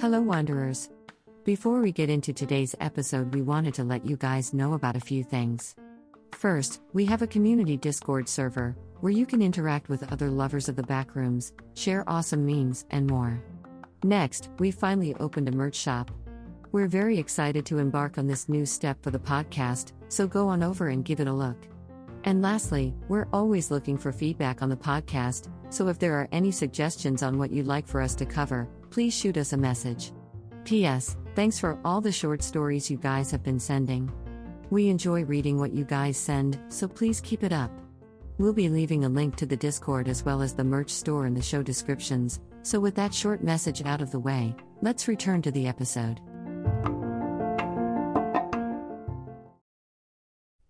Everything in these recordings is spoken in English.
Hello, Wanderers. Before we get into today's episode, we wanted to let you guys know about a few things. First, we have a community Discord server where you can interact with other lovers of the backrooms, share awesome memes, and more. Next, we finally opened a merch shop. We're very excited to embark on this new step for the podcast, so go on over and give it a look. And lastly, we're always looking for feedback on the podcast, so if there are any suggestions on what you'd like for us to cover, please shoot us a message. P.S. Thanks for all the short stories you guys have been sending. We enjoy reading what you guys send, so please keep it up. We'll be leaving a link to the Discord as well as the merch store in the show descriptions, so with that short message out of the way, let's return to the episode.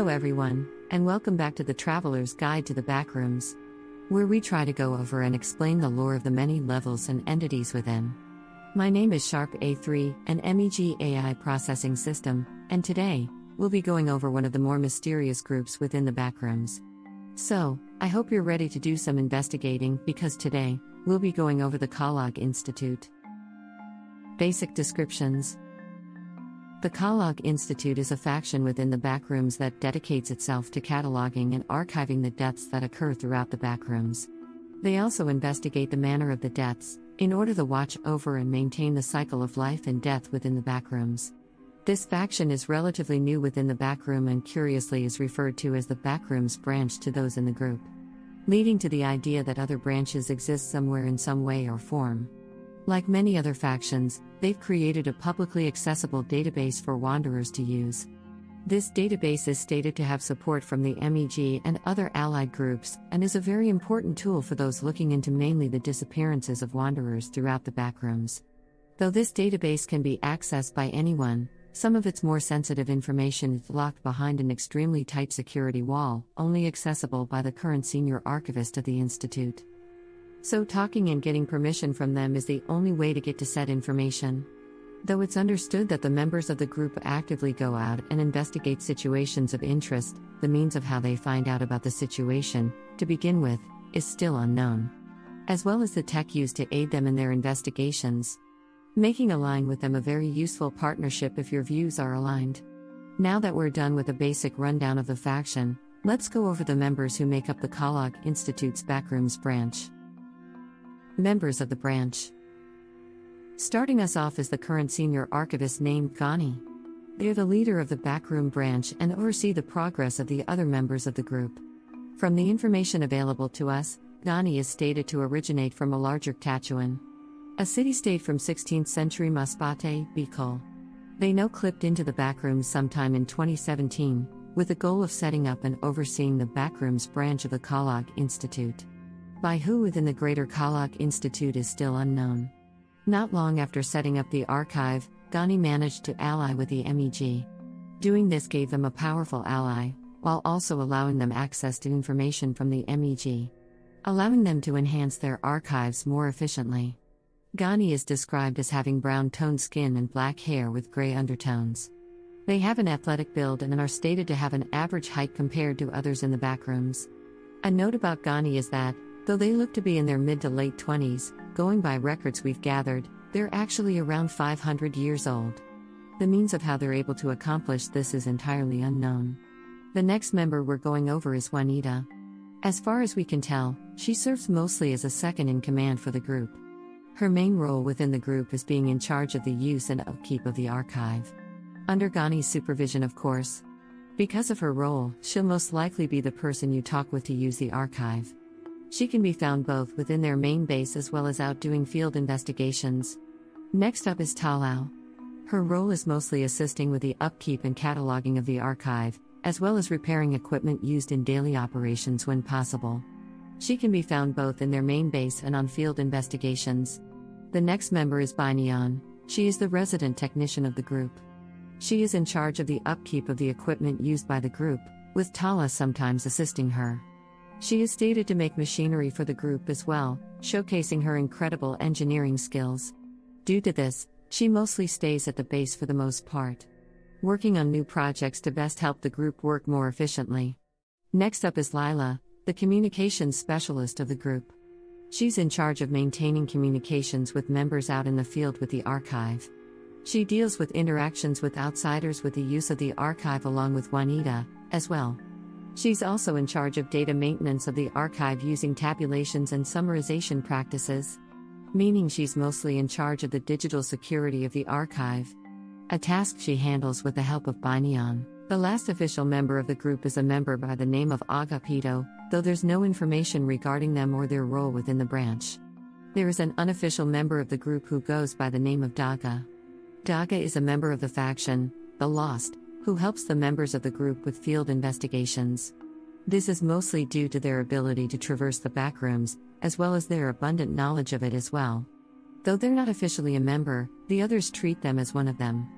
Hello, everyone, and welcome back to the Traveler's Guide to the Backrooms, where we try to go over and explain the lore of the many levels and entities within. My name is Sharp A3, an MEG AI processing system, and today, we'll be going over one of the more mysterious groups within the backrooms. So, I hope you're ready to do some investigating because today, we'll be going over the Kalag Institute. Basic descriptions the Kalag Institute is a faction within the backrooms that dedicates itself to cataloging and archiving the deaths that occur throughout the backrooms. They also investigate the manner of the deaths, in order to watch over and maintain the cycle of life and death within the backrooms. This faction is relatively new within the backroom and curiously is referred to as the backrooms branch to those in the group, leading to the idea that other branches exist somewhere in some way or form. Like many other factions, they've created a publicly accessible database for Wanderers to use. This database is stated to have support from the MEG and other allied groups, and is a very important tool for those looking into mainly the disappearances of Wanderers throughout the backrooms. Though this database can be accessed by anyone, some of its more sensitive information is locked behind an extremely tight security wall, only accessible by the current senior archivist of the Institute. So, talking and getting permission from them is the only way to get to said information. Though it's understood that the members of the group actively go out and investigate situations of interest, the means of how they find out about the situation, to begin with, is still unknown. As well as the tech used to aid them in their investigations. Making align with them a very useful partnership if your views are aligned. Now that we're done with a basic rundown of the faction, let's go over the members who make up the Kalag Institute's Backrooms branch. Members of the branch. Starting us off is the current senior archivist named Ghani. They're the leader of the backroom branch and oversee the progress of the other members of the group. From the information available to us, Ghani is stated to originate from a larger Tatuan, a city state from 16th century Masbate, Bicol. They know clipped into the backrooms sometime in 2017, with the goal of setting up and overseeing the backrooms branch of the Kalag Institute. By who within the Greater Kalag Institute is still unknown. Not long after setting up the archive, Ghani managed to ally with the MEG. Doing this gave them a powerful ally, while also allowing them access to information from the MEG, allowing them to enhance their archives more efficiently. Ghani is described as having brown toned skin and black hair with gray undertones. They have an athletic build and are stated to have an average height compared to others in the backrooms. A note about Ghani is that, Though they look to be in their mid to late 20s, going by records we've gathered, they're actually around 500 years old. The means of how they're able to accomplish this is entirely unknown. The next member we're going over is Juanita. As far as we can tell, she serves mostly as a second in command for the group. Her main role within the group is being in charge of the use and upkeep of the archive. Under Gani's supervision, of course. Because of her role, she'll most likely be the person you talk with to use the archive. She can be found both within their main base as well as out doing field investigations. Next up is Talao. Her role is mostly assisting with the upkeep and cataloging of the archive, as well as repairing equipment used in daily operations when possible. She can be found both in their main base and on field investigations. The next member is Bainian. She is the resident technician of the group. She is in charge of the upkeep of the equipment used by the group, with Tala sometimes assisting her. She is stated to make machinery for the group as well, showcasing her incredible engineering skills. Due to this, she mostly stays at the base for the most part. Working on new projects to best help the group work more efficiently. Next up is Lila, the communications specialist of the group. She's in charge of maintaining communications with members out in the field with the archive. She deals with interactions with outsiders with the use of the archive along with Juanita, as well. She's also in charge of data maintenance of the archive using tabulations and summarization practices meaning she's mostly in charge of the digital security of the archive. A task she handles with the help of Banyan. The last official member of the group is a member by the name of Agapito, though there's no information regarding them or their role within the branch. There is an unofficial member of the group who goes by the name of Daga. Daga is a member of the faction, the Lost, who helps the members of the group with field investigations. This is mostly due to their ability to traverse the backrooms, as well as their abundant knowledge of it as well. Though they're not officially a member, the others treat them as one of them.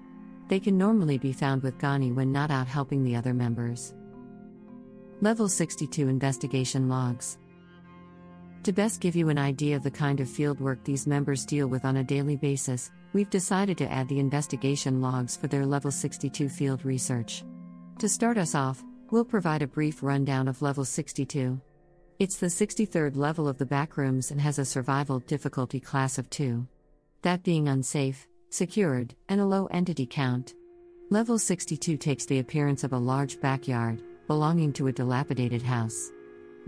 They can normally be found with Gani when not out helping the other members. Level 62 Investigation Logs To best give you an idea of the kind of fieldwork these members deal with on a daily basis, we've decided to add the investigation logs for their Level 62 field research. To start us off, we'll provide a brief rundown of Level 62. It's the 63rd level of the backrooms and has a survival difficulty class of 2. That being unsafe, secured, and a low entity count. Level 62 takes the appearance of a large backyard, belonging to a dilapidated house.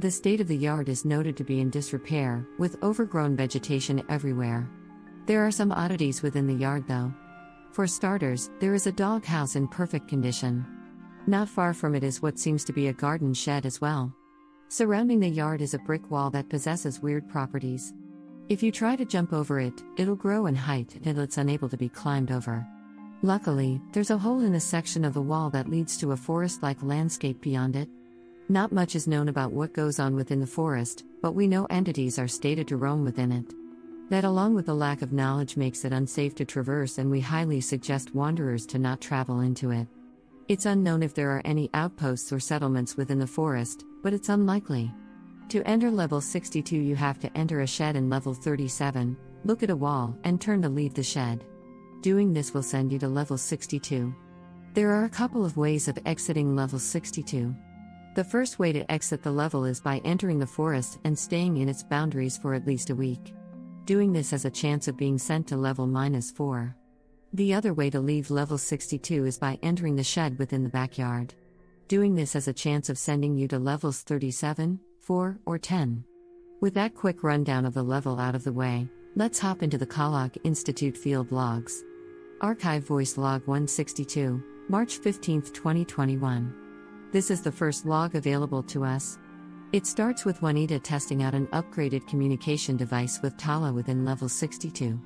The state of the yard is noted to be in disrepair, with overgrown vegetation everywhere. There are some oddities within the yard though. For starters, there is a dog house in perfect condition. Not far from it is what seems to be a garden shed as well. Surrounding the yard is a brick wall that possesses weird properties. If you try to jump over it, it'll grow in height until it's unable to be climbed over. Luckily, there's a hole in the section of the wall that leads to a forest like landscape beyond it. Not much is known about what goes on within the forest, but we know entities are stated to roam within it. That, along with the lack of knowledge, makes it unsafe to traverse, and we highly suggest wanderers to not travel into it. It's unknown if there are any outposts or settlements within the forest, but it's unlikely. To enter level 62, you have to enter a shed in level 37, look at a wall, and turn to leave the shed. Doing this will send you to level 62. There are a couple of ways of exiting level 62. The first way to exit the level is by entering the forest and staying in its boundaries for at least a week. Doing this has a chance of being sent to level minus 4. The other way to leave level 62 is by entering the shed within the backyard. Doing this has a chance of sending you to levels 37, 4, or 10. With that quick rundown of the level out of the way, let's hop into the Kalag Institute field logs. Archive Voice Log 162, March 15, 2021. This is the first log available to us. It starts with Juanita testing out an upgraded communication device with Tala within level 62.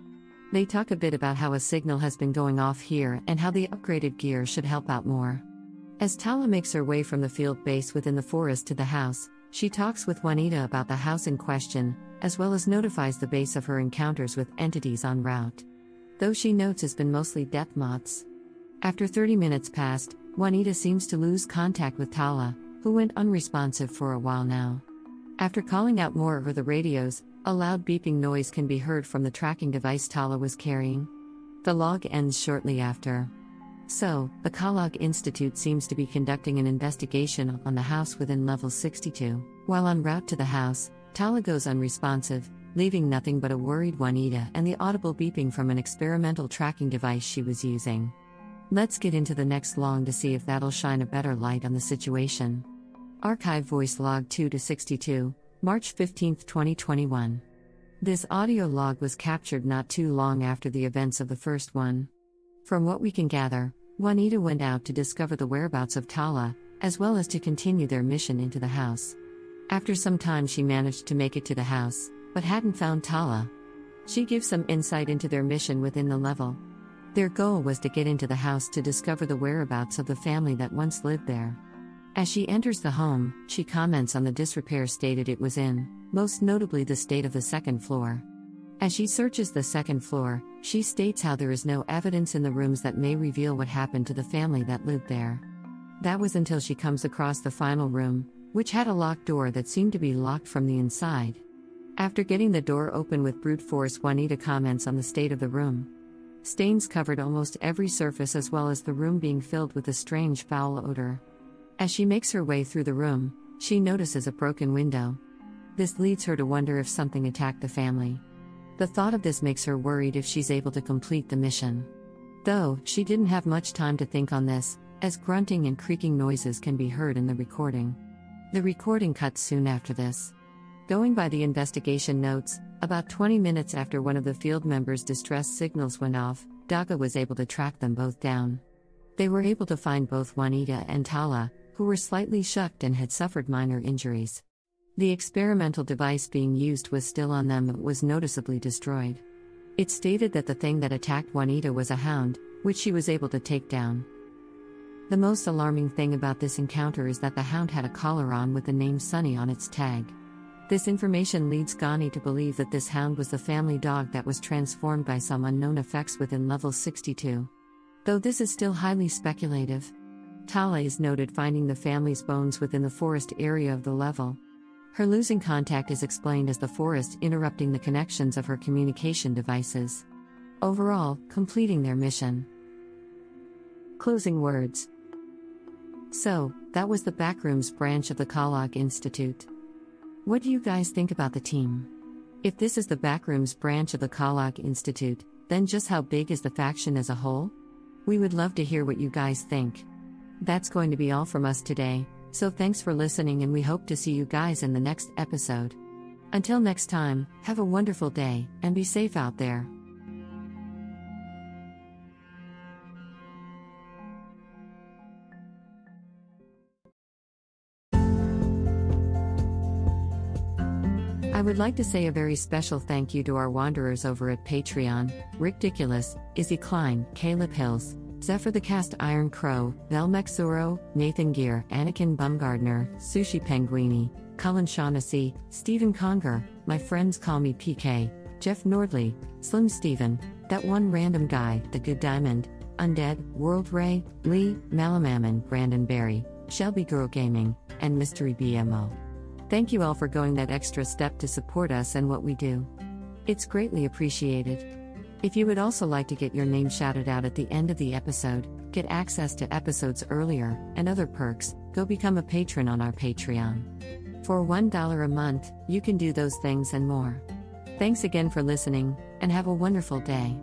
They talk a bit about how a signal has been going off here and how the upgraded gear should help out more. As Tala makes her way from the field base within the forest to the house, she talks with Juanita about the house in question, as well as notifies the base of her encounters with entities en route. Though she notes has been mostly death moths. After 30 minutes passed, Juanita seems to lose contact with Tala, who went unresponsive for a while now. After calling out more over the radios, a loud beeping noise can be heard from the tracking device Tala was carrying. The log ends shortly after. So, the Kalag Institute seems to be conducting an investigation on the house within level 62. While en route to the house, Tala goes unresponsive, leaving nothing but a worried Juanita and the audible beeping from an experimental tracking device she was using. Let's get into the next long to see if that'll shine a better light on the situation. Archive Voice Log 2 to 62, March 15, 2021. This audio log was captured not too long after the events of the first one. From what we can gather, Juanita went out to discover the whereabouts of Tala, as well as to continue their mission into the house. After some time, she managed to make it to the house, but hadn't found Tala. She gives some insight into their mission within the level. Their goal was to get into the house to discover the whereabouts of the family that once lived there. As she enters the home, she comments on the disrepair stated it was in, most notably the state of the second floor. As she searches the second floor, she states how there is no evidence in the rooms that may reveal what happened to the family that lived there. That was until she comes across the final room, which had a locked door that seemed to be locked from the inside. After getting the door open with brute force, Juanita comments on the state of the room. Stains covered almost every surface, as well as the room being filled with a strange foul odor. As she makes her way through the room, she notices a broken window. This leads her to wonder if something attacked the family. The thought of this makes her worried if she's able to complete the mission. Though, she didn't have much time to think on this, as grunting and creaking noises can be heard in the recording. The recording cuts soon after this. Going by the investigation notes, about 20 minutes after one of the field members' distress signals went off, Daga was able to track them both down. They were able to find both Juanita and Tala, who were slightly shocked and had suffered minor injuries. The experimental device being used was still on them but was noticeably destroyed. It stated that the thing that attacked Juanita was a hound, which she was able to take down. The most alarming thing about this encounter is that the hound had a collar on with the name Sunny on its tag. This information leads Ghani to believe that this hound was the family dog that was transformed by some unknown effects within level 62. Though this is still highly speculative. Tala is noted finding the family's bones within the forest area of the level. Her losing contact is explained as the forest interrupting the connections of her communication devices. Overall, completing their mission. Closing words. So, that was the Backrooms branch of the Kalag Institute. What do you guys think about the team? If this is the Backrooms branch of the Kalag Institute, then just how big is the faction as a whole? We would love to hear what you guys think. That's going to be all from us today, so thanks for listening and we hope to see you guys in the next episode. Until next time, have a wonderful day and be safe out there. Would like to say a very special thank you to our wanderers over at Patreon Rick Ridiculous, Izzy Klein, Caleb Hills, Zephyr the Cast Iron Crow, Velmex Zuro, Nathan Gear, Anakin Bumgardner, Sushi Penguini, Cullen Shaughnessy, Stephen Conger, my friends call me PK, Jeff Nordley, Slim Steven, That One Random Guy, The Good Diamond, Undead, World Ray, Lee, Malamammon, Brandon Berry, Shelby Girl Gaming, and Mystery BMO. Thank you all for going that extra step to support us and what we do. It's greatly appreciated. If you would also like to get your name shouted out at the end of the episode, get access to episodes earlier, and other perks, go become a patron on our Patreon. For $1 a month, you can do those things and more. Thanks again for listening, and have a wonderful day.